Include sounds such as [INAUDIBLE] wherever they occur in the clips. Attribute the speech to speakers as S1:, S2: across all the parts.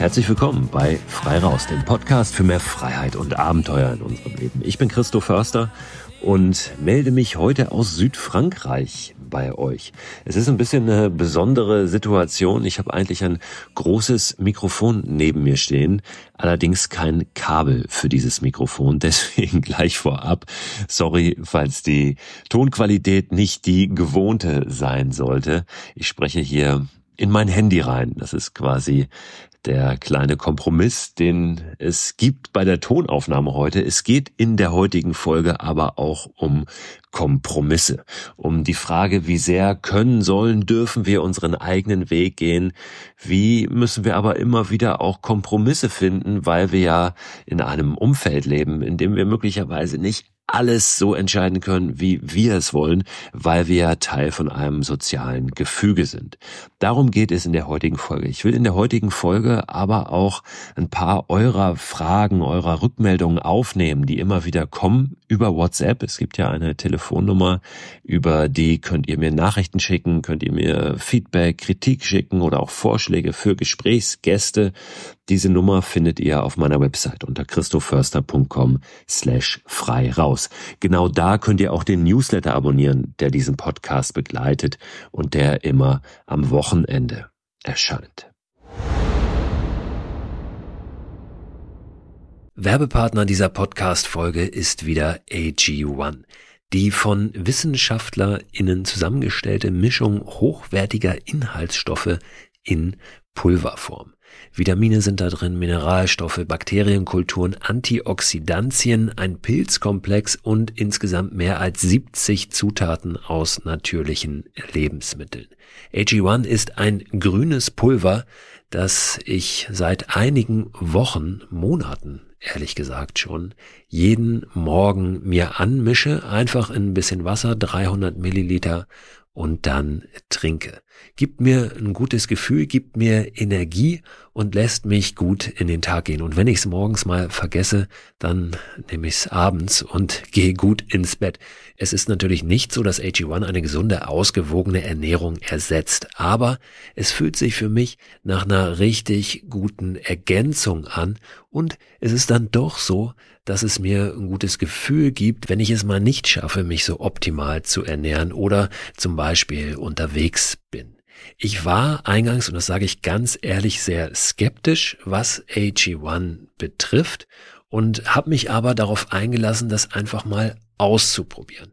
S1: Herzlich willkommen bei Frei Raus, dem Podcast für mehr Freiheit und Abenteuer in unserem Leben. Ich bin Christo Förster und melde mich heute aus Südfrankreich bei euch. Es ist ein bisschen eine besondere Situation. Ich habe eigentlich ein großes Mikrofon neben mir stehen, allerdings kein Kabel für dieses Mikrofon. [LAUGHS] Deswegen gleich vorab, sorry, falls die Tonqualität nicht die gewohnte sein sollte. Ich spreche hier in mein Handy rein. Das ist quasi der kleine Kompromiss, den es gibt bei der Tonaufnahme heute. Es geht in der heutigen Folge aber auch um Kompromisse, um die Frage, wie sehr können, sollen, dürfen wir unseren eigenen Weg gehen, wie müssen wir aber immer wieder auch Kompromisse finden, weil wir ja in einem Umfeld leben, in dem wir möglicherweise nicht alles so entscheiden können, wie wir es wollen, weil wir ja Teil von einem sozialen Gefüge sind. Darum geht es in der heutigen Folge. Ich will in der heutigen Folge aber auch ein paar eurer Fragen, eurer Rückmeldungen aufnehmen, die immer wieder kommen über WhatsApp. Es gibt ja eine Telefonnummer, über die könnt ihr mir Nachrichten schicken, könnt ihr mir Feedback, Kritik schicken oder auch Vorschläge für Gesprächsgäste. Diese Nummer findet ihr auf meiner Website unter christoförster.com slash frei raus. Genau da könnt ihr auch den Newsletter abonnieren, der diesen Podcast begleitet und der immer am Wochenende erscheint. Werbepartner dieser Podcast-Folge ist wieder AG1. Die von WissenschaftlerInnen zusammengestellte Mischung hochwertiger Inhaltsstoffe in Pulverform. Vitamine sind da drin, Mineralstoffe, Bakterienkulturen, Antioxidantien, ein Pilzkomplex und insgesamt mehr als 70 Zutaten aus natürlichen Lebensmitteln. AG1 ist ein grünes Pulver, das ich seit einigen Wochen, Monaten ehrlich gesagt schon, jeden Morgen mir anmische, einfach in ein bisschen Wasser, 300 Milliliter und dann trinke. Gibt mir ein gutes Gefühl, gibt mir Energie und lässt mich gut in den Tag gehen. Und wenn ich es morgens mal vergesse, dann nehme ich es abends und gehe gut ins Bett. Es ist natürlich nicht so, dass AG1 eine gesunde, ausgewogene Ernährung ersetzt, aber es fühlt sich für mich nach einer richtig guten Ergänzung an und es ist dann doch so, dass es mir ein gutes Gefühl gibt, wenn ich es mal nicht schaffe, mich so optimal zu ernähren oder zum Beispiel unterwegs bin. Ich war eingangs, und das sage ich ganz ehrlich, sehr skeptisch, was AG1 betrifft und habe mich aber darauf eingelassen, das einfach mal auszuprobieren.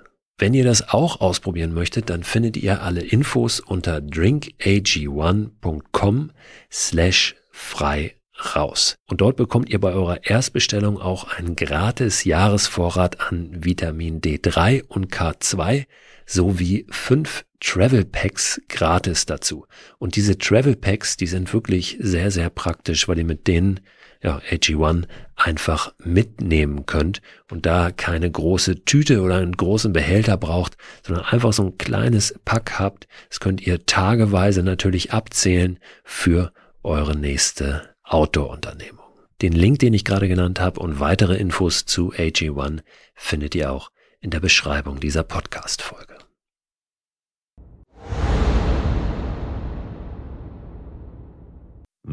S1: Wenn ihr das auch ausprobieren möchtet, dann findet ihr alle Infos unter drinkag1.com slash frei raus. Und dort bekommt ihr bei eurer Erstbestellung auch einen gratis Jahresvorrat an Vitamin D3 und K2 sowie fünf Travel Packs gratis dazu. Und diese Travel Packs, die sind wirklich sehr, sehr praktisch, weil ihr mit denen ja, AG1 einfach mitnehmen könnt und da keine große Tüte oder einen großen Behälter braucht, sondern einfach so ein kleines Pack habt. Das könnt ihr tageweise natürlich abzählen für eure nächste Outdoor-Unternehmung. Den Link, den ich gerade genannt habe und weitere Infos zu AG1 findet ihr auch in der Beschreibung dieser Podcast-Folge.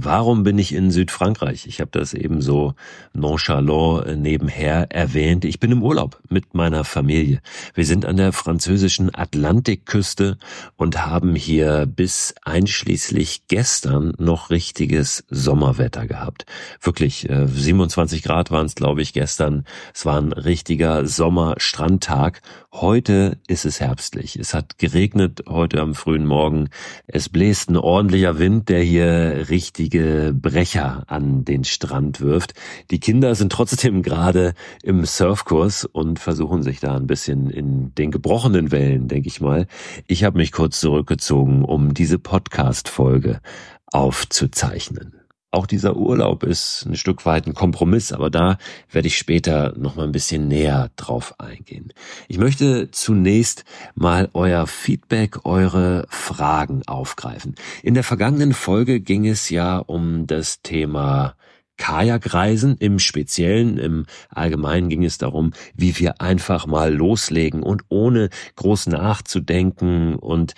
S1: Warum bin ich in Südfrankreich? Ich habe das eben so nonchalant äh, nebenher erwähnt. Ich bin im Urlaub mit meiner Familie. Wir sind an der französischen Atlantikküste und haben hier bis einschließlich gestern noch richtiges Sommerwetter gehabt. Wirklich, 27 äh, Grad waren es, glaube ich, gestern. Es war ein richtiger Sommerstrandtag. Heute ist es herbstlich. Es hat geregnet heute am frühen Morgen. Es bläst ein ordentlicher Wind, der hier richtig richtige Brecher an den Strand wirft. Die Kinder sind trotzdem gerade im Surfkurs und versuchen sich da ein bisschen in den gebrochenen Wellen, denke ich mal. Ich habe mich kurz zurückgezogen, um diese Podcast-Folge aufzuzeichnen. Auch dieser Urlaub ist ein Stück weit ein Kompromiss, aber da werde ich später noch mal ein bisschen näher drauf eingehen. Ich möchte zunächst mal euer Feedback, eure Fragen aufgreifen. In der vergangenen Folge ging es ja um das Thema Kajakreisen im Speziellen, im Allgemeinen ging es darum, wie wir einfach mal loslegen und ohne groß nachzudenken und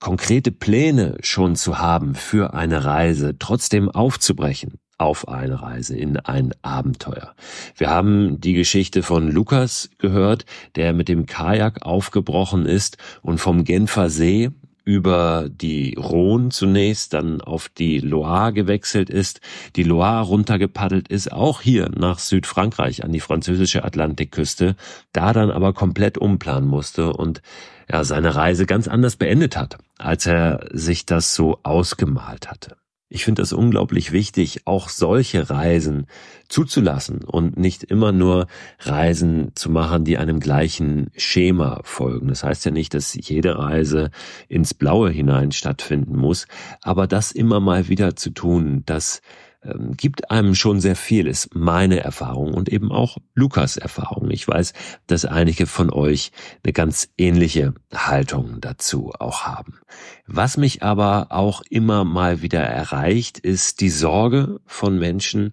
S1: konkrete Pläne schon zu haben für eine Reise, trotzdem aufzubrechen auf eine Reise, in ein Abenteuer. Wir haben die Geschichte von Lukas gehört, der mit dem Kajak aufgebrochen ist und vom Genfer See über die Rhone zunächst, dann auf die Loire gewechselt ist, die Loire runtergepaddelt ist, auch hier nach Südfrankreich an die französische Atlantikküste, da dann aber komplett umplanen musste und ja, seine Reise ganz anders beendet hat, als er sich das so ausgemalt hatte. Ich finde das unglaublich wichtig, auch solche Reisen zuzulassen und nicht immer nur Reisen zu machen, die einem gleichen Schema folgen. Das heißt ja nicht, dass jede Reise ins Blaue hinein stattfinden muss, aber das immer mal wieder zu tun, das ähm, gibt einem schon sehr viel, ist meine Erfahrung und eben auch Lukas Erfahrung. Ich weiß, dass einige von euch eine ganz ähnliche Haltung dazu auch haben. Was mich aber auch immer mal wieder erreicht, ist die Sorge von Menschen,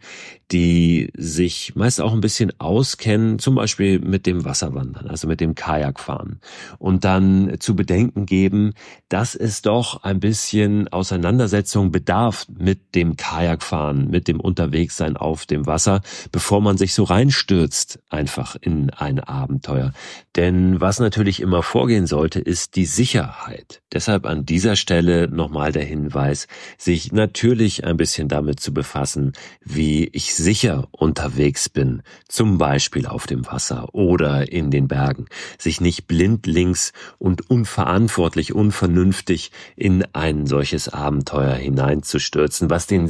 S1: die sich meist auch ein bisschen auskennen, zum Beispiel mit dem Wasserwandern, also mit dem Kajakfahren. Und dann zu bedenken geben, dass es doch ein bisschen Auseinandersetzung bedarf mit dem Kajakfahren, mit dem Unterwegssein auf dem Wasser, bevor man sich so reinstürzt einfach in ein Abenteuer. Denn was natürlich immer vorgehen sollte, ist die Sicherheit. Deshalb an dieser Stelle nochmal der Hinweis, sich natürlich ein bisschen damit zu befassen, wie ich sicher unterwegs bin, zum Beispiel auf dem Wasser oder in den Bergen, sich nicht blindlings und unverantwortlich, unvernünftig in ein solches Abenteuer hineinzustürzen, was den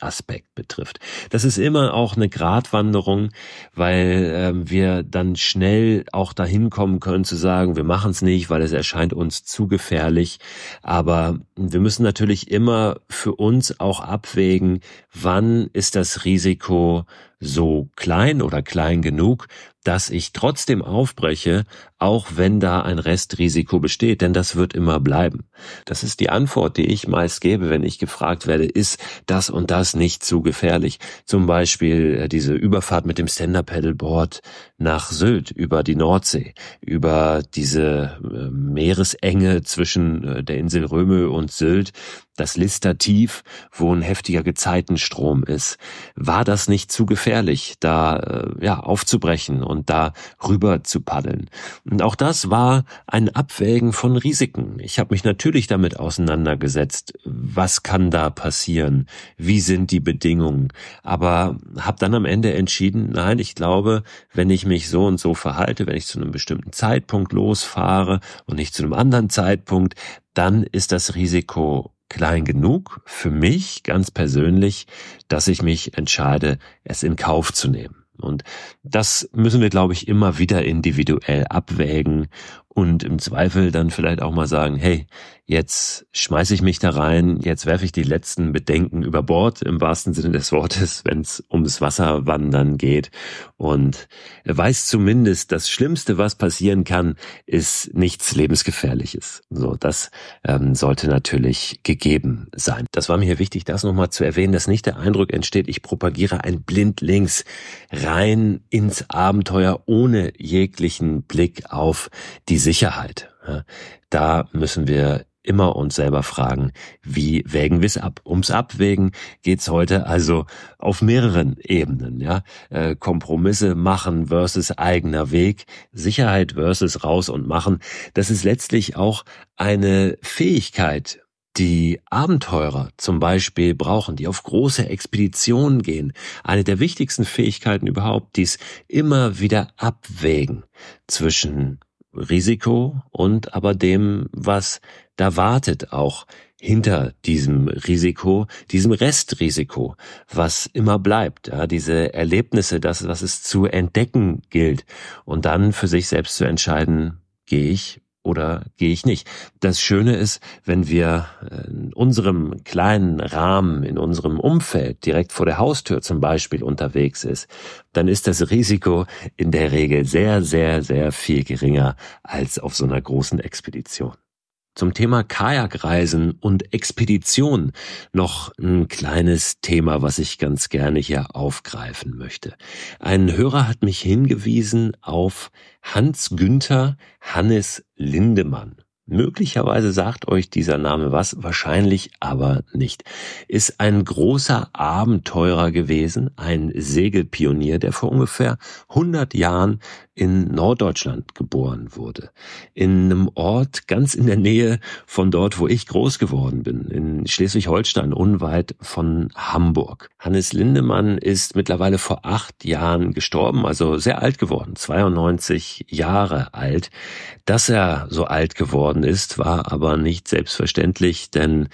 S1: Sicherheitsaspekt betrifft. Das ist immer auch eine Gratwanderung, weil äh, wir dann schnell auch dahin kommen können zu sagen, wir machen es nicht, weil es erscheint uns zu gefährlich. Aber wir müssen natürlich immer für uns auch abwägen, wann ist das Risiko so klein oder klein genug, dass ich trotzdem aufbreche, auch wenn da ein Restrisiko besteht, denn das wird immer bleiben. Das ist die Antwort, die ich meist gebe, wenn ich gefragt werde, ist das und das nicht zu gefährlich? Zum Beispiel äh, diese Überfahrt mit dem Stand-Up-Paddleboard nach Sylt über die Nordsee, über diese äh, Meeresenge zwischen äh, der Insel Röme und Sylt, das Lister Tief, wo ein heftiger Gezeitenstrom ist. War das nicht zu gefährlich, da äh, ja aufzubrechen und da rüber zu paddeln? Und auch das war ein Abwägen von Risiken. Ich habe mich natürlich damit auseinandergesetzt, was kann da passieren, wie sind die Bedingungen, aber habe dann am Ende entschieden, nein, ich glaube, wenn ich mich so und so verhalte, wenn ich zu einem bestimmten Zeitpunkt losfahre und nicht zu einem anderen Zeitpunkt, dann ist das Risiko klein genug für mich ganz persönlich, dass ich mich entscheide, es in Kauf zu nehmen. Und das müssen wir, glaube ich, immer wieder individuell abwägen und im Zweifel dann vielleicht auch mal sagen, hey, jetzt schmeiße ich mich da rein, jetzt werfe ich die letzten Bedenken über Bord im wahrsten Sinne des Wortes, wenn es ums Wasserwandern geht und weiß zumindest, das Schlimmste, was passieren kann, ist nichts lebensgefährliches. So, das ähm, sollte natürlich gegeben sein. Das war mir hier wichtig, das nochmal zu erwähnen, dass nicht der Eindruck entsteht, ich propagiere ein blindlings rein ins Abenteuer ohne jeglichen Blick auf die Sicherheit. Da müssen wir immer uns selber fragen, wie wägen wir es ab? Ums Abwägen geht's heute also auf mehreren Ebenen. Ja, äh, Kompromisse machen versus eigener Weg, Sicherheit versus raus und machen. Das ist letztlich auch eine Fähigkeit, die Abenteurer zum Beispiel brauchen, die auf große Expeditionen gehen. Eine der wichtigsten Fähigkeiten überhaupt, dies immer wieder abwägen zwischen Risiko und aber dem, was da wartet auch hinter diesem Risiko, diesem Restrisiko, was immer bleibt, ja, diese Erlebnisse, das, was es zu entdecken gilt. Und dann für sich selbst zu entscheiden, gehe ich oder gehe ich nicht? Das Schöne ist, wenn wir in unserem kleinen Rahmen, in unserem Umfeld, direkt vor der Haustür zum Beispiel unterwegs ist, dann ist das Risiko in der Regel sehr, sehr, sehr viel geringer als auf so einer großen Expedition. Zum Thema Kajakreisen und Expedition noch ein kleines Thema, was ich ganz gerne hier aufgreifen möchte. Ein Hörer hat mich hingewiesen auf Hans Günther Hannes Lindemann. Möglicherweise sagt euch dieser Name was, wahrscheinlich aber nicht. Ist ein großer Abenteurer gewesen, ein Segelpionier, der vor ungefähr 100 Jahren in Norddeutschland geboren wurde. In einem Ort ganz in der Nähe von dort, wo ich groß geworden bin, in Schleswig-Holstein, unweit von Hamburg. Hannes Lindemann ist mittlerweile vor acht Jahren gestorben, also sehr alt geworden, 92 Jahre alt. Dass er so alt geworden ist, war aber nicht selbstverständlich, denn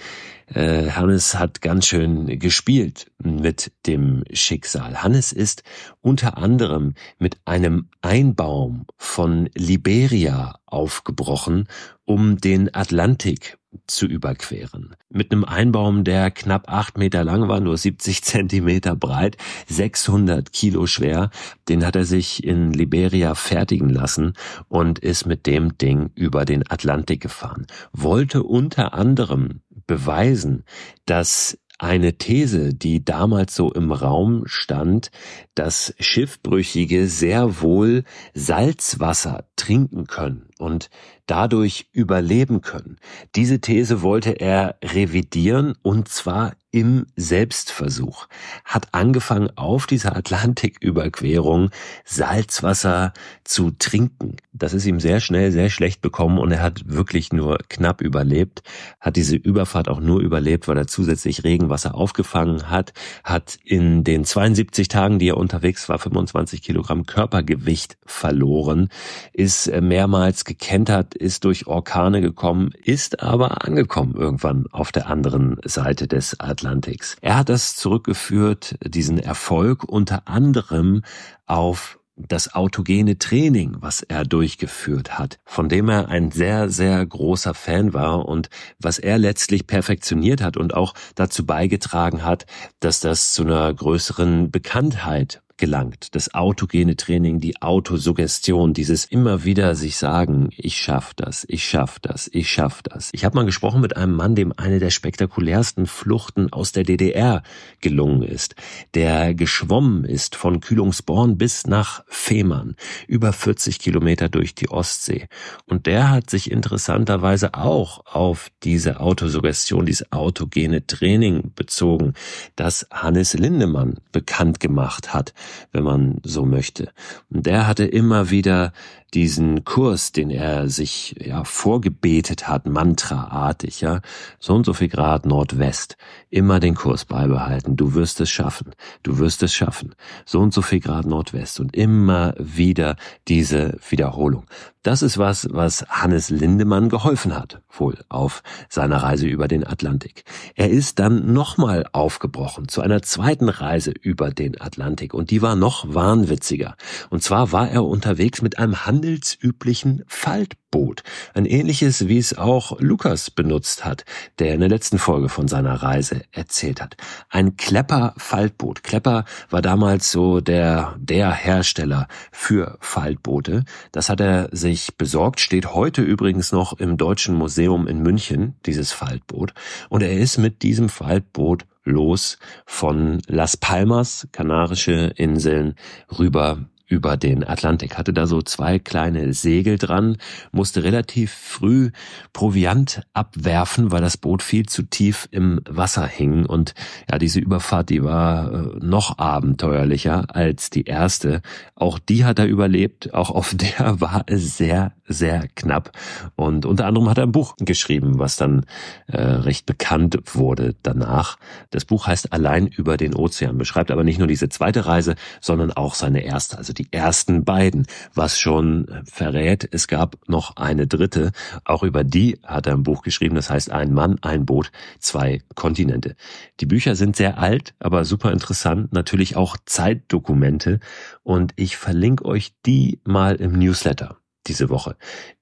S1: äh, Hannes hat ganz schön gespielt mit dem Schicksal. Hannes ist unter anderem mit einem Einbaum von Liberia aufgebrochen, um den Atlantik zu überqueren. Mit einem Einbaum, der knapp acht Meter lang war, nur 70 Zentimeter breit, 600 Kilo schwer, den hat er sich in Liberia fertigen lassen und ist mit dem Ding über den Atlantik gefahren. Wollte unter anderem beweisen, dass eine These, die damals so im Raum stand, dass Schiffbrüchige sehr wohl Salzwasser trinken können und dadurch überleben können. Diese These wollte er revidieren und zwar im Selbstversuch, hat angefangen auf dieser Atlantiküberquerung Salzwasser zu trinken. Das ist ihm sehr schnell sehr schlecht bekommen und er hat wirklich nur knapp überlebt, hat diese Überfahrt auch nur überlebt, weil er zusätzlich Regenwasser aufgefangen hat, hat in den 72 Tagen, die er unterwegs war, 25 Kilogramm Körpergewicht verloren, ist mehrmals gekentert, ist durch Orkane gekommen, ist aber angekommen irgendwann auf der anderen Seite des Atlantiks. Er hat das zurückgeführt, diesen Erfolg unter anderem auf das autogene Training, was er durchgeführt hat, von dem er ein sehr, sehr großer Fan war und was er letztlich perfektioniert hat und auch dazu beigetragen hat, dass das zu einer größeren Bekanntheit gelangt. Das autogene Training, die Autosuggestion, dieses immer wieder sich sagen, ich schaff das, ich schaff das, ich schaff das. Ich habe mal gesprochen mit einem Mann, dem eine der spektakulärsten Fluchten aus der DDR gelungen ist, der geschwommen ist von Kühlungsborn bis nach Fehmarn, über 40 Kilometer durch die Ostsee. Und der hat sich interessanterweise auch auf diese Autosuggestion, dieses autogene Training bezogen, das Hannes Lindemann bekannt gemacht hat wenn man so möchte. Und der hatte immer wieder diesen Kurs, den er sich ja vorgebetet hat, mantraartig, ja, so und so viel Grad Nordwest, immer den Kurs beibehalten. Du wirst es schaffen. Du wirst es schaffen. So und so viel Grad Nordwest und immer wieder diese Wiederholung. Das ist was, was Hannes Lindemann geholfen hat, wohl auf seiner Reise über den Atlantik. Er ist dann nochmal aufgebrochen zu einer zweiten Reise über den Atlantik und die war noch wahnwitziger. Und zwar war er unterwegs mit einem handelsüblichen Faltboot. Ein ähnliches, wie es auch Lukas benutzt hat, der in der letzten Folge von seiner Reise erzählt hat. Ein Klepper-Faltboot. Klepper war damals so der, der Hersteller für Faltboote. Das hat er sich besorgt, steht heute übrigens noch im Deutschen Museum in München, dieses Faltboot. Und er ist mit diesem Faltboot los von Las Palmas, Kanarische Inseln, rüber über den Atlantik, hatte da so zwei kleine Segel dran, musste relativ früh Proviant abwerfen, weil das Boot viel zu tief im Wasser hing und ja, diese Überfahrt, die war äh, noch abenteuerlicher als die erste. Auch die hat er überlebt, auch auf [LAUGHS] der war es sehr, sehr knapp und unter anderem hat er ein Buch geschrieben, was dann äh, recht bekannt wurde danach. Das Buch heißt Allein über den Ozean, beschreibt aber nicht nur diese zweite Reise, sondern auch seine erste, also die ersten beiden, was schon verrät, es gab noch eine dritte. Auch über die hat er ein Buch geschrieben, das heißt Ein Mann, ein Boot, zwei Kontinente. Die Bücher sind sehr alt, aber super interessant, natürlich auch Zeitdokumente und ich verlinke euch die mal im Newsletter. diese Woche.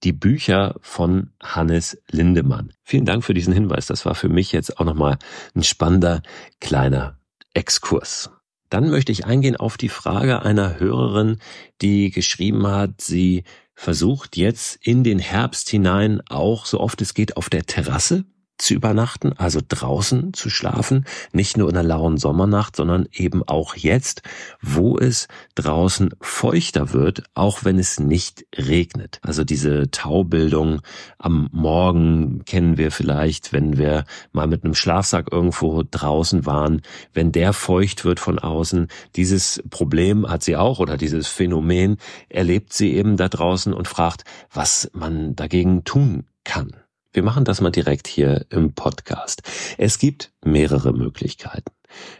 S1: Die Bücher von Hannes Lindemann. Vielen Dank für diesen Hinweis. Das war für mich jetzt auch nochmal ein spannender kleiner Exkurs. Dann möchte ich eingehen auf die Frage einer Hörerin, die geschrieben hat, sie versucht jetzt in den Herbst hinein auch so oft es geht auf der Terrasse zu übernachten, also draußen zu schlafen, nicht nur in der lauen Sommernacht, sondern eben auch jetzt, wo es draußen feuchter wird, auch wenn es nicht regnet. Also diese Taubildung am Morgen kennen wir vielleicht, wenn wir mal mit einem Schlafsack irgendwo draußen waren, wenn der feucht wird von außen. Dieses Problem hat sie auch oder dieses Phänomen erlebt sie eben da draußen und fragt, was man dagegen tun kann. Wir machen das mal direkt hier im Podcast. Es gibt mehrere Möglichkeiten.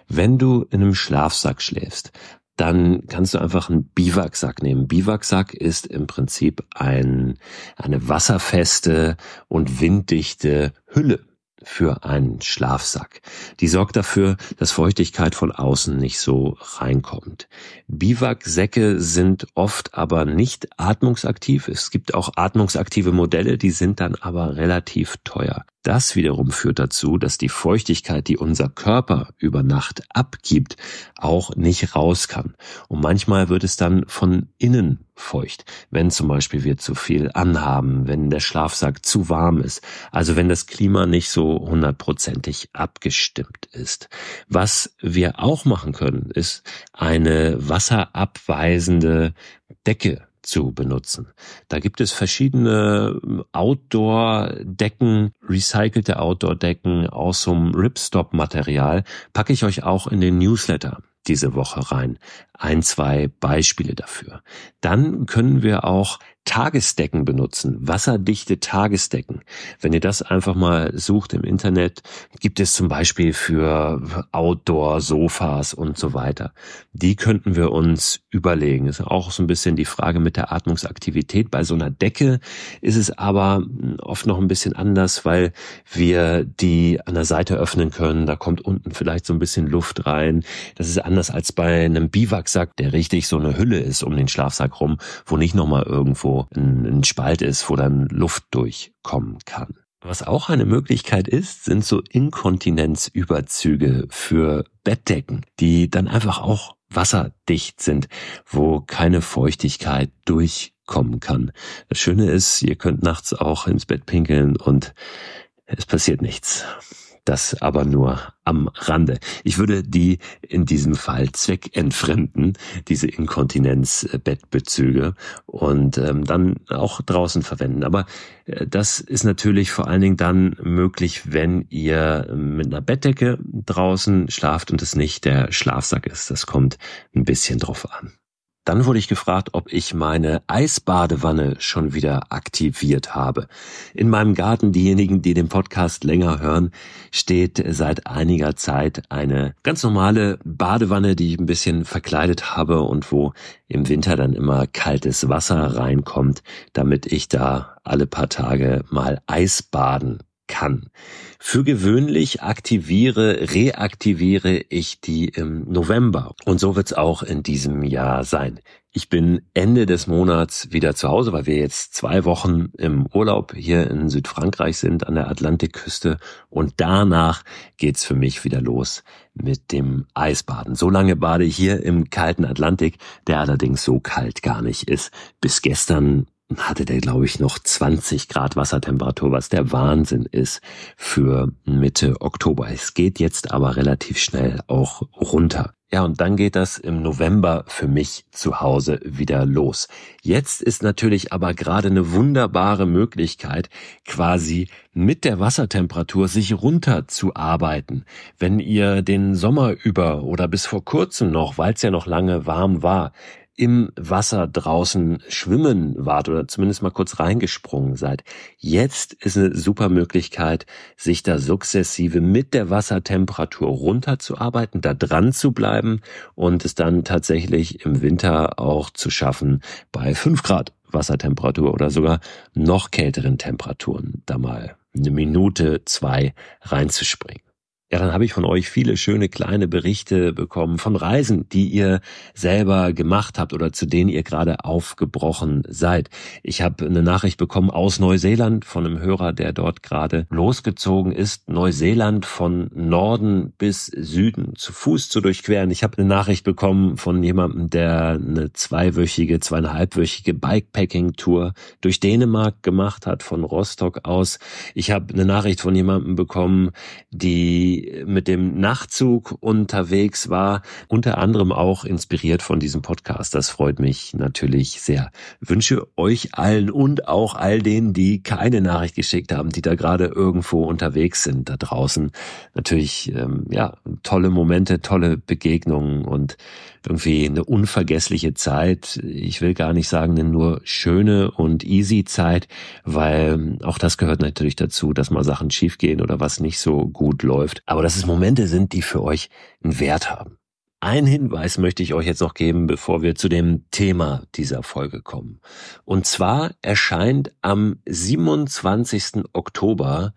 S1: Wenn du in einem Schlafsack schläfst, dann kannst du einfach einen Biwaksack nehmen. Biwaksack ist im Prinzip ein, eine wasserfeste und winddichte Hülle für einen Schlafsack. Die sorgt dafür, dass Feuchtigkeit von außen nicht so reinkommt. Biwaksäcke sind oft aber nicht atmungsaktiv. Es gibt auch atmungsaktive Modelle, die sind dann aber relativ teuer. Das wiederum führt dazu, dass die Feuchtigkeit, die unser Körper über Nacht abgibt, auch nicht raus kann. Und manchmal wird es dann von innen feucht, wenn zum Beispiel wir zu viel anhaben, wenn der Schlafsack zu warm ist, also wenn das Klima nicht so hundertprozentig abgestimmt ist. Was wir auch machen können, ist eine wasserabweisende Decke zu benutzen. Da gibt es verschiedene ähm, Outdoor-Decken, recycelte Outdoor-Decken aus so einem Ripstop-Material. Packe ich euch auch in den Newsletter diese Woche rein. Ein, zwei Beispiele dafür. Dann können wir auch Tagesdecken benutzen, wasserdichte Tagesdecken. Wenn ihr das einfach mal sucht im Internet, gibt es zum Beispiel für Outdoor-Sofas und so weiter. Die könnten wir uns überlegen. Ist auch so ein bisschen die Frage mit der Atmungsaktivität. Bei so einer Decke ist es aber oft noch ein bisschen anders, weil wir die an der Seite öffnen können. Da kommt unten vielleicht so ein bisschen Luft rein. Das ist anders als bei einem Biwaksack, der richtig so eine Hülle ist um den Schlafsack rum, wo nicht nochmal irgendwo ein, ein Spalt ist, wo dann Luft durchkommen kann. Was auch eine Möglichkeit ist, sind so Inkontinenzüberzüge für Bettdecken, die dann einfach auch wasserdicht sind, wo keine Feuchtigkeit durchkommen kann. Das Schöne ist, ihr könnt nachts auch ins Bett pinkeln und es passiert nichts. Das aber nur am Rande. Ich würde die in diesem Fall zweckentfremden, diese Inkontinenzbettbezüge und ähm, dann auch draußen verwenden. Aber äh, das ist natürlich vor allen Dingen dann möglich, wenn ihr mit einer Bettdecke draußen schlaft und es nicht der Schlafsack ist. Das kommt ein bisschen drauf an. Dann wurde ich gefragt, ob ich meine Eisbadewanne schon wieder aktiviert habe. In meinem Garten, diejenigen, die den Podcast länger hören, steht seit einiger Zeit eine ganz normale Badewanne, die ich ein bisschen verkleidet habe und wo im Winter dann immer kaltes Wasser reinkommt, damit ich da alle paar Tage mal Eisbaden kann. Für gewöhnlich aktiviere, reaktiviere ich die im November. Und so wird's auch in diesem Jahr sein. Ich bin Ende des Monats wieder zu Hause, weil wir jetzt zwei Wochen im Urlaub hier in Südfrankreich sind, an der Atlantikküste. Und danach geht's für mich wieder los mit dem Eisbaden. So lange bade ich hier im kalten Atlantik, der allerdings so kalt gar nicht ist. Bis gestern hatte der, glaube ich, noch 20 Grad Wassertemperatur, was der Wahnsinn ist für Mitte Oktober. Es geht jetzt aber relativ schnell auch runter. Ja, und dann geht das im November für mich zu Hause wieder los. Jetzt ist natürlich aber gerade eine wunderbare Möglichkeit, quasi mit der Wassertemperatur sich runterzuarbeiten. Wenn ihr den Sommer über oder bis vor kurzem noch, weil es ja noch lange warm war, im Wasser draußen schwimmen wart oder zumindest mal kurz reingesprungen seid. Jetzt ist eine super Möglichkeit, sich da sukzessive mit der Wassertemperatur runterzuarbeiten, da dran zu bleiben und es dann tatsächlich im Winter auch zu schaffen, bei fünf Grad Wassertemperatur oder sogar noch kälteren Temperaturen da mal eine Minute, zwei reinzuspringen. Ja, dann habe ich von euch viele schöne kleine Berichte bekommen von Reisen, die ihr selber gemacht habt oder zu denen ihr gerade aufgebrochen seid. Ich habe eine Nachricht bekommen aus Neuseeland von einem Hörer, der dort gerade losgezogen ist, Neuseeland von Norden bis Süden zu Fuß zu durchqueren. Ich habe eine Nachricht bekommen von jemandem, der eine zweiwöchige, zweieinhalbwöchige Bikepacking-Tour durch Dänemark gemacht hat, von Rostock aus. Ich habe eine Nachricht von jemandem bekommen, die mit dem Nachtzug unterwegs war, unter anderem auch inspiriert von diesem Podcast. Das freut mich natürlich sehr. wünsche euch allen und auch all denen, die keine Nachricht geschickt haben, die da gerade irgendwo unterwegs sind da draußen, natürlich ähm, ja tolle Momente, tolle Begegnungen und irgendwie eine unvergessliche Zeit. Ich will gar nicht sagen, eine nur schöne und easy Zeit, weil auch das gehört natürlich dazu, dass mal Sachen schiefgehen oder was nicht so gut läuft. Aber dass es Momente sind, die für euch einen Wert haben. Ein Hinweis möchte ich euch jetzt noch geben, bevor wir zu dem Thema dieser Folge kommen. Und zwar erscheint am 27. Oktober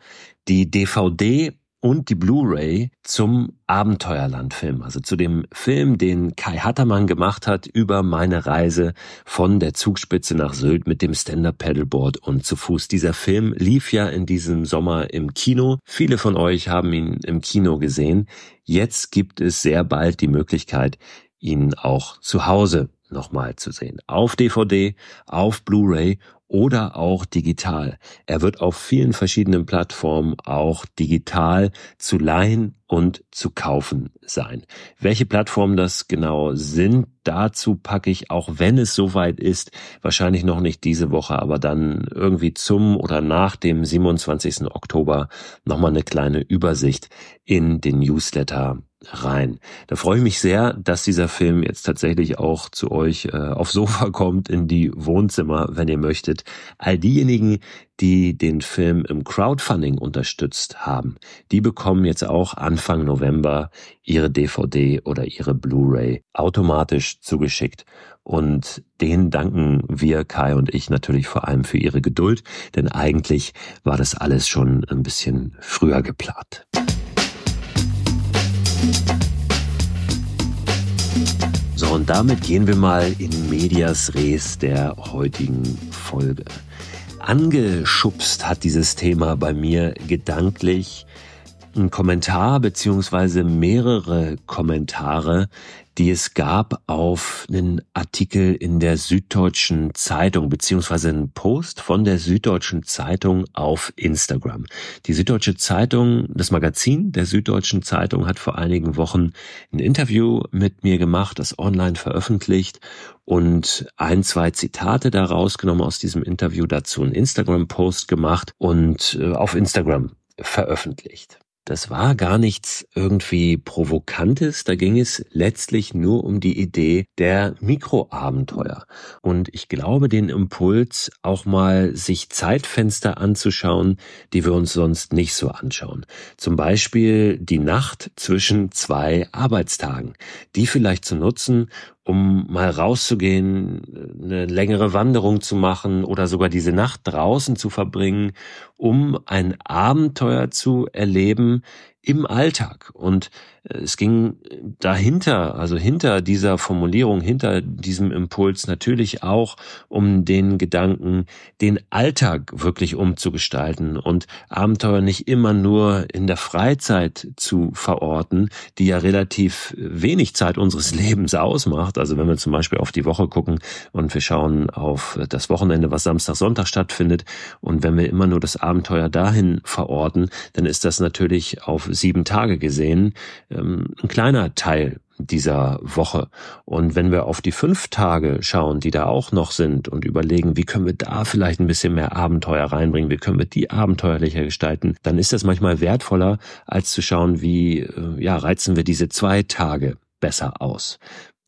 S1: die DVD und die Blu-ray zum Abenteuerlandfilm, also zu dem Film, den Kai Hattermann gemacht hat über meine Reise von der Zugspitze nach Sylt mit dem Stand-Up-Paddleboard und zu Fuß. Dieser Film lief ja in diesem Sommer im Kino. Viele von euch haben ihn im Kino gesehen. Jetzt gibt es sehr bald die Möglichkeit, ihn auch zu Hause nochmal zu sehen. Auf DVD, auf Blu-ray oder auch digital. Er wird auf vielen verschiedenen Plattformen auch digital zu leihen und zu kaufen sein. Welche Plattformen das genau sind, dazu packe ich, auch wenn es soweit ist, wahrscheinlich noch nicht diese Woche, aber dann irgendwie zum oder nach dem 27. Oktober nochmal eine kleine Übersicht in den Newsletter rein. Da freue ich mich sehr, dass dieser Film jetzt tatsächlich auch zu euch äh, aufs Sofa [LAUGHS] kommt, in die Wohnzimmer, wenn ihr möchtet. All diejenigen, die den Film im Crowdfunding unterstützt haben, die bekommen jetzt auch Anfang November ihre DVD oder ihre Blu-ray automatisch zugeschickt. Und denen danken wir, Kai und ich, natürlich vor allem für ihre Geduld, denn eigentlich war das alles schon ein bisschen früher geplant. So, und damit gehen wir mal in Medias Res der heutigen Folge. Angeschubst hat dieses Thema bei mir gedanklich ein Kommentar beziehungsweise mehrere Kommentare, die es gab auf einen Artikel in der Süddeutschen Zeitung, beziehungsweise einen Post von der Süddeutschen Zeitung auf Instagram. Die Süddeutsche Zeitung, das Magazin der Süddeutschen Zeitung hat vor einigen Wochen ein Interview mit mir gemacht, das online veröffentlicht und ein, zwei Zitate daraus genommen aus diesem Interview dazu einen Instagram-Post gemacht und äh, auf Instagram veröffentlicht. Das war gar nichts irgendwie Provokantes, da ging es letztlich nur um die Idee der Mikroabenteuer. Und ich glaube, den Impuls, auch mal sich Zeitfenster anzuschauen, die wir uns sonst nicht so anschauen. Zum Beispiel die Nacht zwischen zwei Arbeitstagen, die vielleicht zu nutzen, um mal rauszugehen, eine längere Wanderung zu machen oder sogar diese Nacht draußen zu verbringen, um ein Abenteuer zu erleben im Alltag. Und es ging dahinter, also hinter dieser Formulierung, hinter diesem Impuls natürlich auch um den Gedanken, den Alltag wirklich umzugestalten und Abenteuer nicht immer nur in der Freizeit zu verorten, die ja relativ wenig Zeit unseres [LAUGHS] Lebens ausmacht. Also wenn wir zum Beispiel auf die Woche gucken und wir schauen auf das Wochenende, was Samstag, Sonntag stattfindet und wenn wir immer nur das Abenteuer dahin verorten, dann ist das natürlich auf sieben Tage gesehen ähm, ein kleiner Teil dieser Woche. Und wenn wir auf die fünf Tage schauen, die da auch noch sind und überlegen, wie können wir da vielleicht ein bisschen mehr Abenteuer reinbringen, wie können wir die abenteuerlicher gestalten, dann ist das manchmal wertvoller, als zu schauen, wie, äh, ja, reizen wir diese zwei Tage besser aus.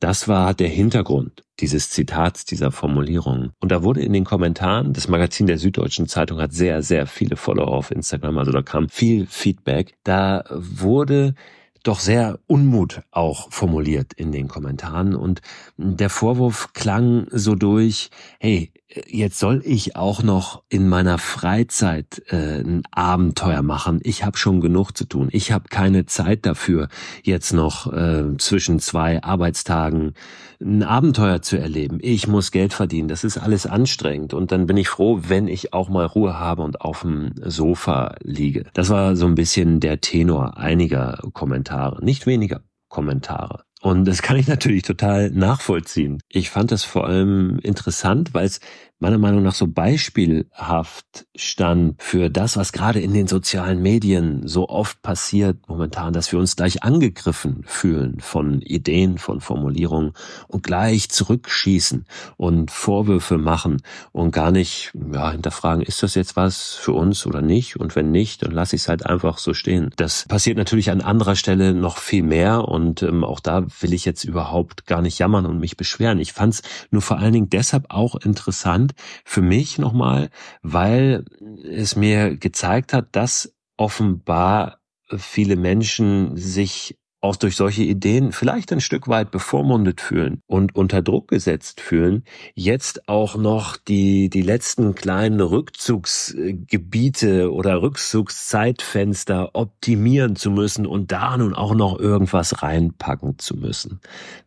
S1: Das war der Hintergrund dieses Zitats, dieser Formulierung. Und da wurde in den Kommentaren, das Magazin der Süddeutschen Zeitung hat sehr, sehr viele Follower auf Instagram, also da kam viel Feedback. Da wurde doch sehr Unmut auch formuliert in den Kommentaren. Und der Vorwurf klang so durch, hey, jetzt soll ich auch noch in meiner Freizeit äh, ein Abenteuer machen. Ich habe schon genug zu tun. Ich habe keine Zeit dafür, jetzt noch äh, zwischen zwei Arbeitstagen ein Abenteuer zu erleben. Ich muss Geld verdienen. Das ist alles anstrengend. Und dann bin ich froh, wenn ich auch mal Ruhe habe und auf dem Sofa liege. Das war so ein bisschen der Tenor einiger Kommentare. Nicht weniger Kommentare. Und das kann ich natürlich total nachvollziehen. Ich fand das vor allem interessant, weil es meiner Meinung nach so beispielhaft stand für das, was gerade in den sozialen Medien so oft passiert momentan, dass wir uns gleich angegriffen fühlen von Ideen, von Formulierungen und gleich zurückschießen und Vorwürfe machen und gar nicht ja, hinterfragen, ist das jetzt was für uns oder nicht? Und wenn nicht, dann lasse ich es halt einfach so stehen. Das passiert natürlich an anderer Stelle noch viel mehr und ähm, auch da will ich jetzt überhaupt gar nicht jammern und mich beschweren. Ich fand es nur vor allen Dingen deshalb auch interessant, für mich nochmal, weil es mir gezeigt hat, dass offenbar viele Menschen sich auch durch solche Ideen vielleicht ein Stück weit bevormundet fühlen und unter Druck gesetzt fühlen, jetzt auch noch die, die letzten kleinen Rückzugsgebiete oder Rückzugszeitfenster optimieren zu müssen und da nun auch noch irgendwas reinpacken zu müssen.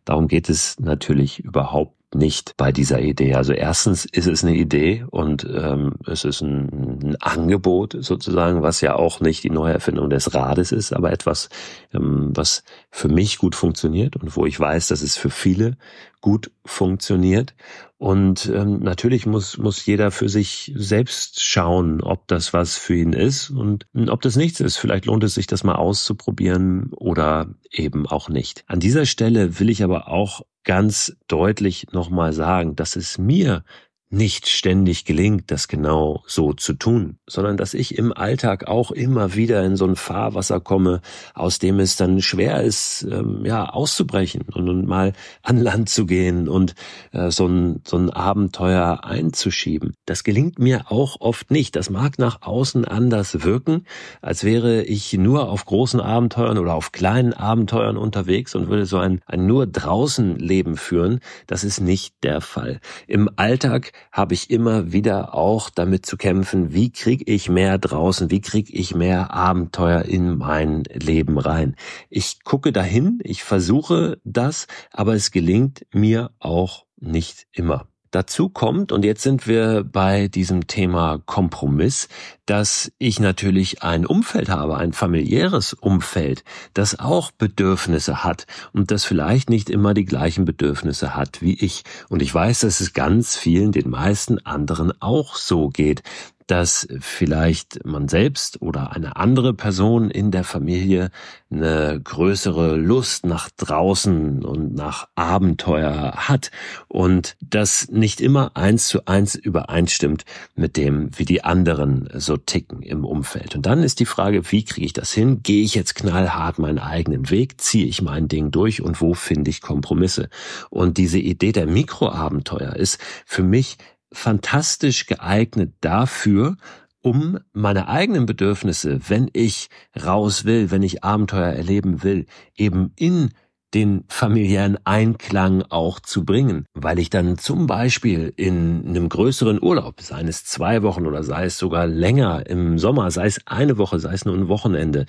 S1: Darum geht es natürlich überhaupt nicht bei dieser Idee. Also erstens ist es eine Idee und ähm, es ist ein, ein Angebot sozusagen, was ja auch nicht die Neuerfindung des Rades ist, aber etwas, ähm, was für mich gut funktioniert und wo ich weiß, dass es für viele gut funktioniert. Und ähm, natürlich muss, muss jeder für sich selbst schauen, ob das was für ihn ist und ob das nichts ist. Vielleicht lohnt es sich, das mal auszuprobieren oder eben auch nicht. An dieser Stelle will ich aber auch ganz deutlich nochmal sagen, dass es mir nicht ständig gelingt, das genau so zu tun, sondern dass ich im Alltag auch immer wieder in so ein Fahrwasser komme, aus dem es dann schwer ist, ähm, ja, auszubrechen und, und, mal an Land zu gehen und äh, so, ein, so ein Abenteuer einzuschieben. Das gelingt mir auch oft nicht. Das mag nach außen anders wirken, als wäre ich nur auf großen Abenteuern oder auf kleinen Abenteuern unterwegs und würde so ein, ein nur draußen Leben führen. Das ist nicht der Fall. Im Alltag habe ich immer wieder auch damit zu kämpfen, wie kriege ich mehr draußen, wie kriege ich mehr Abenteuer in mein Leben rein. Ich gucke dahin, ich versuche das, aber es gelingt mir auch nicht immer. Dazu kommt, und jetzt sind wir bei diesem Thema Kompromiss, dass ich natürlich ein Umfeld habe, ein familiäres Umfeld, das auch Bedürfnisse hat und das vielleicht nicht immer die gleichen Bedürfnisse hat wie ich. Und ich weiß, dass es ganz vielen, den meisten anderen auch so geht dass vielleicht man selbst oder eine andere Person in der Familie eine größere Lust nach draußen und nach Abenteuer hat und das nicht immer eins zu eins übereinstimmt mit dem, wie die anderen so ticken im Umfeld. Und dann ist die Frage, wie kriege ich das hin? Gehe ich jetzt knallhart meinen eigenen Weg? Ziehe ich mein Ding durch? Und wo finde ich Kompromisse? Und diese Idee der Mikroabenteuer ist für mich fantastisch geeignet dafür, um meine eigenen Bedürfnisse, wenn ich raus will, wenn ich Abenteuer erleben will, eben in den familiären Einklang auch zu bringen, weil ich dann zum Beispiel in einem größeren Urlaub, sei es zwei Wochen oder sei es sogar länger im Sommer, sei es eine Woche, sei es nur ein Wochenende,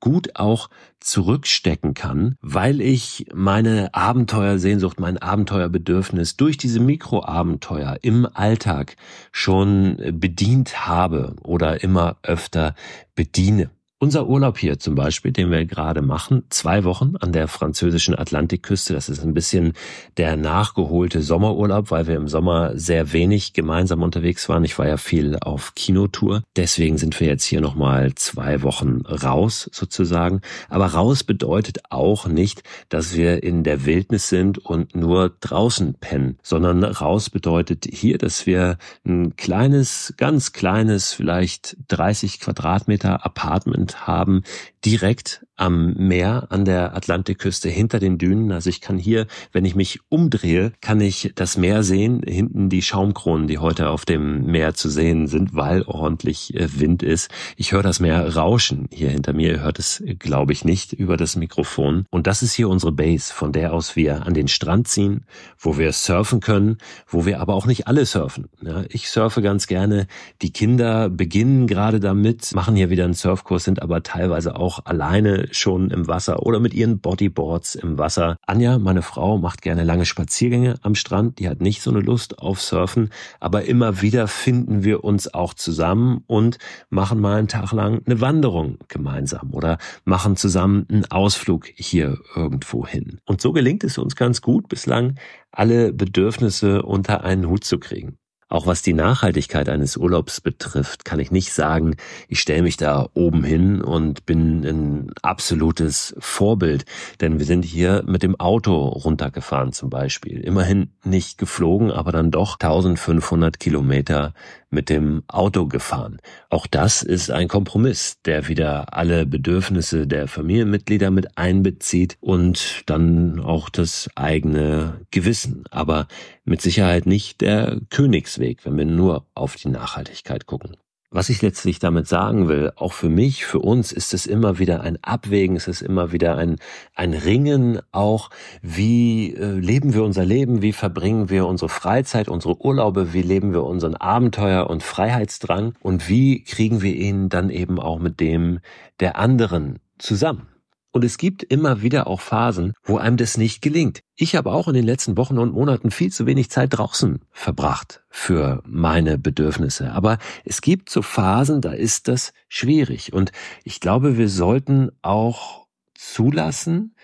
S1: gut auch zurückstecken kann, weil ich meine Abenteuersehnsucht, mein Abenteuerbedürfnis durch diese Mikroabenteuer im Alltag schon bedient habe oder immer öfter bediene. Unser Urlaub hier zum Beispiel, den wir gerade machen, zwei Wochen an der französischen Atlantikküste, das ist ein bisschen der nachgeholte Sommerurlaub, weil wir im Sommer sehr wenig gemeinsam unterwegs waren. Ich war ja viel auf Kinotour. Deswegen sind wir jetzt hier nochmal zwei Wochen raus sozusagen. Aber raus bedeutet auch nicht, dass wir in der Wildnis sind und nur draußen pennen, sondern raus bedeutet hier, dass wir ein kleines, ganz kleines, vielleicht 30 Quadratmeter Apartment haben direkt am Meer an der Atlantikküste hinter den Dünen. Also ich kann hier, wenn ich mich umdrehe, kann ich das Meer sehen, hinten die Schaumkronen, die heute auf dem Meer zu sehen sind, weil ordentlich äh, Wind ist. Ich höre das Meer rauschen hier hinter mir, ihr hört es, glaube ich, nicht über das Mikrofon. Und das ist hier unsere Base, von der aus wir an den Strand ziehen, wo wir surfen können, wo wir aber auch nicht alle surfen. Ja, ich surfe ganz gerne. Die Kinder beginnen gerade damit, machen hier wieder einen Surfkurs, sind aber teilweise auch alleine schon im Wasser oder mit ihren Bodyboards im Wasser. Anja, meine Frau, macht gerne lange Spaziergänge am Strand. Die hat nicht so eine Lust auf Surfen, aber immer wieder finden wir uns auch zusammen und machen mal einen Tag lang eine Wanderung gemeinsam oder machen zusammen einen Ausflug hier irgendwo hin. Und so gelingt es uns ganz gut bislang, alle Bedürfnisse unter einen Hut zu kriegen. Auch was die Nachhaltigkeit eines Urlaubs betrifft, kann ich nicht sagen, ich stelle mich da oben hin und bin ein absolutes Vorbild. Denn wir sind hier mit dem Auto runtergefahren zum Beispiel. Immerhin nicht geflogen, aber dann doch 1500 Kilometer mit dem Auto gefahren. Auch das ist ein Kompromiss, der wieder alle Bedürfnisse der Familienmitglieder mit einbezieht und dann auch das eigene Gewissen. Aber mit Sicherheit nicht der Königsweg, wenn wir nur auf die Nachhaltigkeit gucken. Was ich letztlich damit sagen will, auch für mich, für uns ist es immer wieder ein Abwägen, es ist immer wieder ein, ein Ringen auch, wie äh, leben wir unser Leben, wie verbringen wir unsere Freizeit, unsere Urlaube, wie leben wir unseren Abenteuer und Freiheitsdrang und wie kriegen wir ihn dann eben auch mit dem der anderen zusammen. Und es gibt immer wieder auch Phasen, wo einem das nicht gelingt. Ich habe auch in den letzten Wochen und Monaten viel zu wenig Zeit draußen verbracht für meine Bedürfnisse. Aber es gibt so Phasen, da ist das schwierig. Und ich glaube, wir sollten auch zulassen,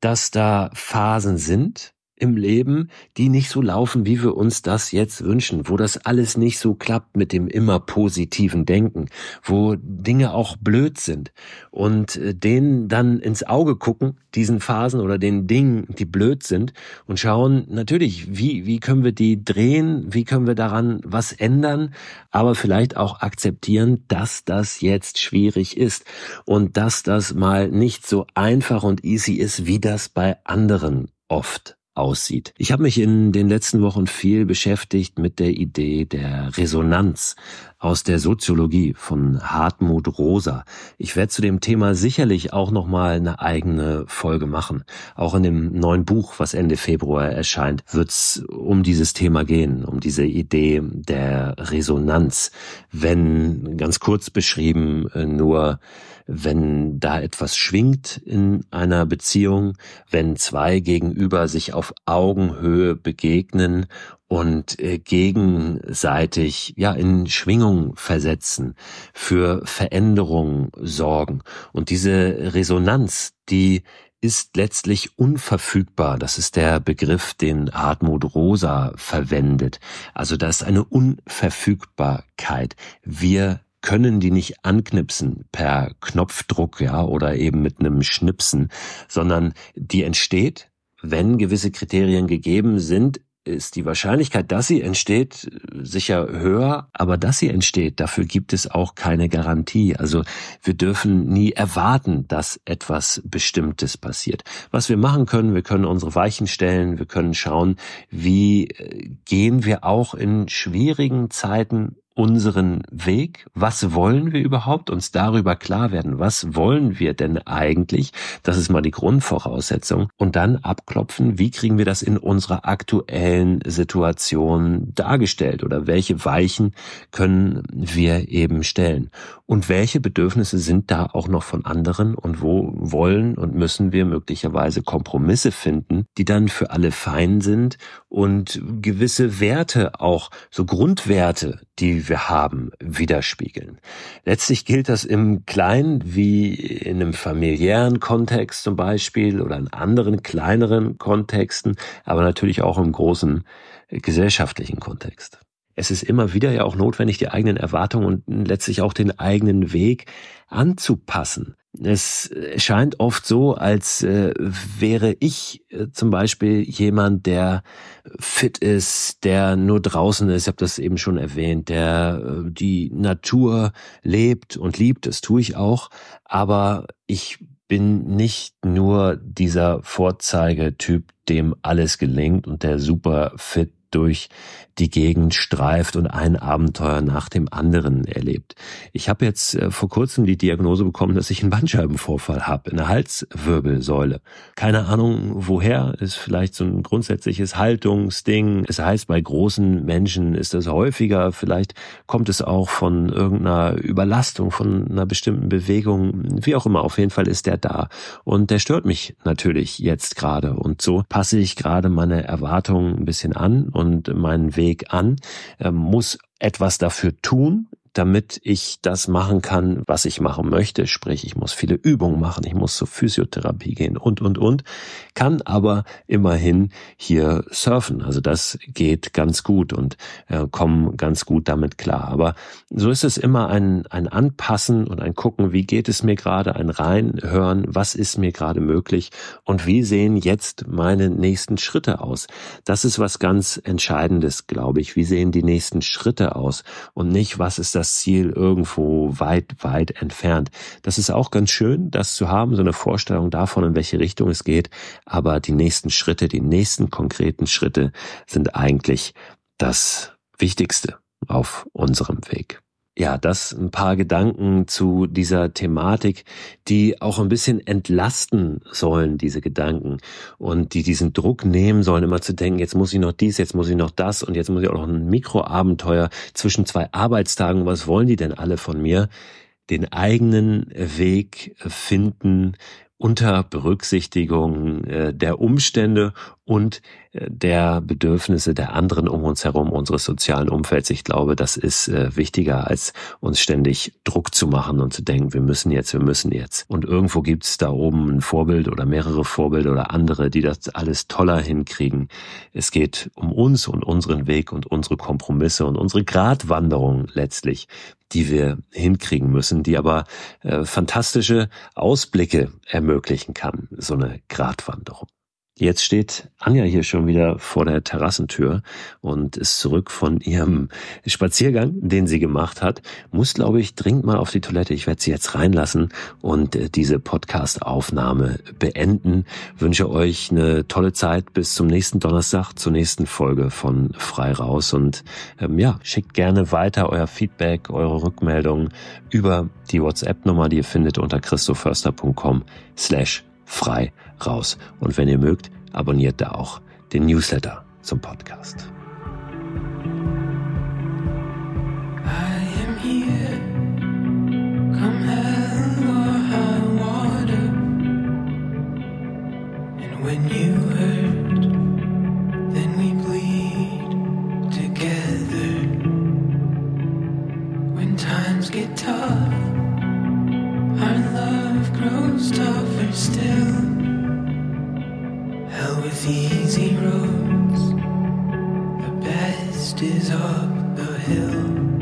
S1: dass da Phasen sind, im Leben, die nicht so laufen, wie wir uns das jetzt wünschen, wo das alles nicht so klappt mit dem immer positiven Denken, wo Dinge auch blöd sind und äh, denen dann ins Auge gucken, diesen Phasen oder den Dingen, die blöd sind und schauen natürlich, wie, wie können wir die drehen, wie können wir daran was ändern, aber vielleicht auch akzeptieren, dass das jetzt schwierig ist und dass das mal nicht so einfach und easy ist, wie das bei anderen oft aussieht. Ich habe mich in den letzten Wochen viel beschäftigt mit der Idee der Resonanz aus der Soziologie von Hartmut Rosa. Ich werde zu dem Thema sicherlich auch noch mal eine eigene Folge machen. Auch in dem neuen Buch, was Ende Februar erscheint, wird es um dieses Thema gehen, um diese Idee der Resonanz. Wenn ganz kurz beschrieben nur wenn da etwas schwingt in einer Beziehung, wenn zwei gegenüber sich auf Augenhöhe begegnen und äh, gegenseitig ja in Schwingung versetzen, für Veränderung sorgen und diese Resonanz, die ist letztlich unverfügbar. Das ist der Begriff, den Hartmut Rosa verwendet. Also da ist eine Unverfügbarkeit. Wir können die nicht anknipsen per Knopfdruck, ja, oder eben mit einem Schnipsen, sondern die entsteht, wenn gewisse Kriterien gegeben sind, ist die Wahrscheinlichkeit, dass sie entsteht, sicher höher, aber dass sie entsteht, dafür gibt es auch keine Garantie. Also wir dürfen nie erwarten, dass etwas Bestimmtes passiert. Was wir machen können, wir können unsere Weichen stellen, wir können schauen, wie äh, gehen wir auch in schwierigen Zeiten unseren Weg? Was wollen wir überhaupt? Uns darüber klar werden. Was wollen wir denn eigentlich? Das ist mal die Grundvoraussetzung. Und dann abklopfen, wie kriegen wir das in unserer aktuellen Situation dargestellt? Oder welche Weichen können wir eben stellen? Und welche Bedürfnisse sind da auch noch von anderen? Und wo wollen und müssen wir möglicherweise Kompromisse finden, die dann für alle fein sind und gewisse Werte auch, so Grundwerte, die wir haben, widerspiegeln. Letztlich gilt das im Kleinen wie in einem familiären Kontext zum Beispiel oder in anderen kleineren Kontexten, aber natürlich auch im großen gesellschaftlichen Kontext. Es ist immer wieder ja auch notwendig, die eigenen Erwartungen und letztlich auch den eigenen Weg anzupassen. Es scheint oft so, als äh, wäre ich äh, zum Beispiel jemand, der fit ist, der nur draußen ist, ich habe das eben schon erwähnt, der äh, die Natur lebt und liebt, das tue ich auch, aber ich bin nicht nur dieser Vorzeigetyp, dem alles gelingt und der super fit durch die Gegend streift und ein Abenteuer nach dem anderen erlebt. Ich habe jetzt äh, vor kurzem die Diagnose bekommen, dass ich einen Bandscheibenvorfall habe in der Halswirbelsäule. Keine Ahnung woher, ist vielleicht so ein grundsätzliches Haltungsding. Es heißt, bei großen Menschen ist das häufiger. Vielleicht kommt es auch von irgendeiner Überlastung, von einer bestimmten Bewegung, wie auch immer. Auf jeden Fall ist der da. Und der stört mich natürlich jetzt gerade. Und so passe ich gerade meine Erwartungen ein bisschen an und meinen Weg Weg an, muss etwas dafür tun, damit ich das machen kann, was ich machen möchte. Sprich, ich muss viele Übungen machen, ich muss zur Physiotherapie gehen und, und, und. Kann aber immerhin hier surfen. Also das geht ganz gut und äh, kommen ganz gut damit klar. Aber so ist es immer ein, ein Anpassen und ein Gucken, wie geht es mir gerade, ein Reinhören, was ist mir gerade möglich und wie sehen jetzt meine nächsten Schritte aus. Das ist was ganz Entscheidendes, glaube ich. Wie sehen die nächsten Schritte aus und nicht, was ist das das Ziel irgendwo weit, weit entfernt. Das ist auch ganz schön, das zu haben, so eine Vorstellung davon, in welche Richtung es geht. Aber die nächsten Schritte, die nächsten konkreten Schritte sind eigentlich das Wichtigste auf unserem Weg ja, das ein paar Gedanken zu dieser Thematik, die auch ein bisschen entlasten sollen, diese Gedanken, und die diesen Druck nehmen sollen, immer zu denken, jetzt muss ich noch dies, jetzt muss ich noch das und jetzt muss ich auch noch ein Mikroabenteuer zwischen zwei Arbeitstagen, was wollen die denn alle von mir? Den eigenen Weg finden, unter Berücksichtigung äh, der Umstände und äh, der Bedürfnisse der anderen um uns herum, unseres sozialen Umfelds. Ich glaube, das ist äh, wichtiger, als uns ständig Druck zu machen und zu denken, wir müssen jetzt, wir müssen jetzt. Und irgendwo gibt's da oben ein Vorbild oder mehrere Vorbilder oder andere, die das alles toller hinkriegen. Es geht um uns und unseren Weg und unsere Kompromisse und unsere Gratwanderung letztlich, die wir hinkriegen müssen, die aber äh, fantastische Ausblicke ermöglichen kann, so eine Gratwanderung. Jetzt steht Anja hier schon wieder vor der Terrassentür und ist zurück von ihrem Spaziergang, den sie gemacht hat. Muss, glaube ich, dringend mal auf die Toilette. Ich werde sie jetzt reinlassen und äh, diese Podcast-Aufnahme beenden. Wünsche euch eine tolle Zeit bis zum nächsten Donnerstag, zur nächsten Folge von Frei Raus. Und ähm, ja, schickt gerne weiter euer Feedback, eure Rückmeldungen über die WhatsApp-Nummer, die ihr findet unter christoförster.com slash frei raus. Und wenn ihr mögt, abonniert da auch den Newsletter zum Podcast. when you still. Hell with easy roads, the best is up the hill.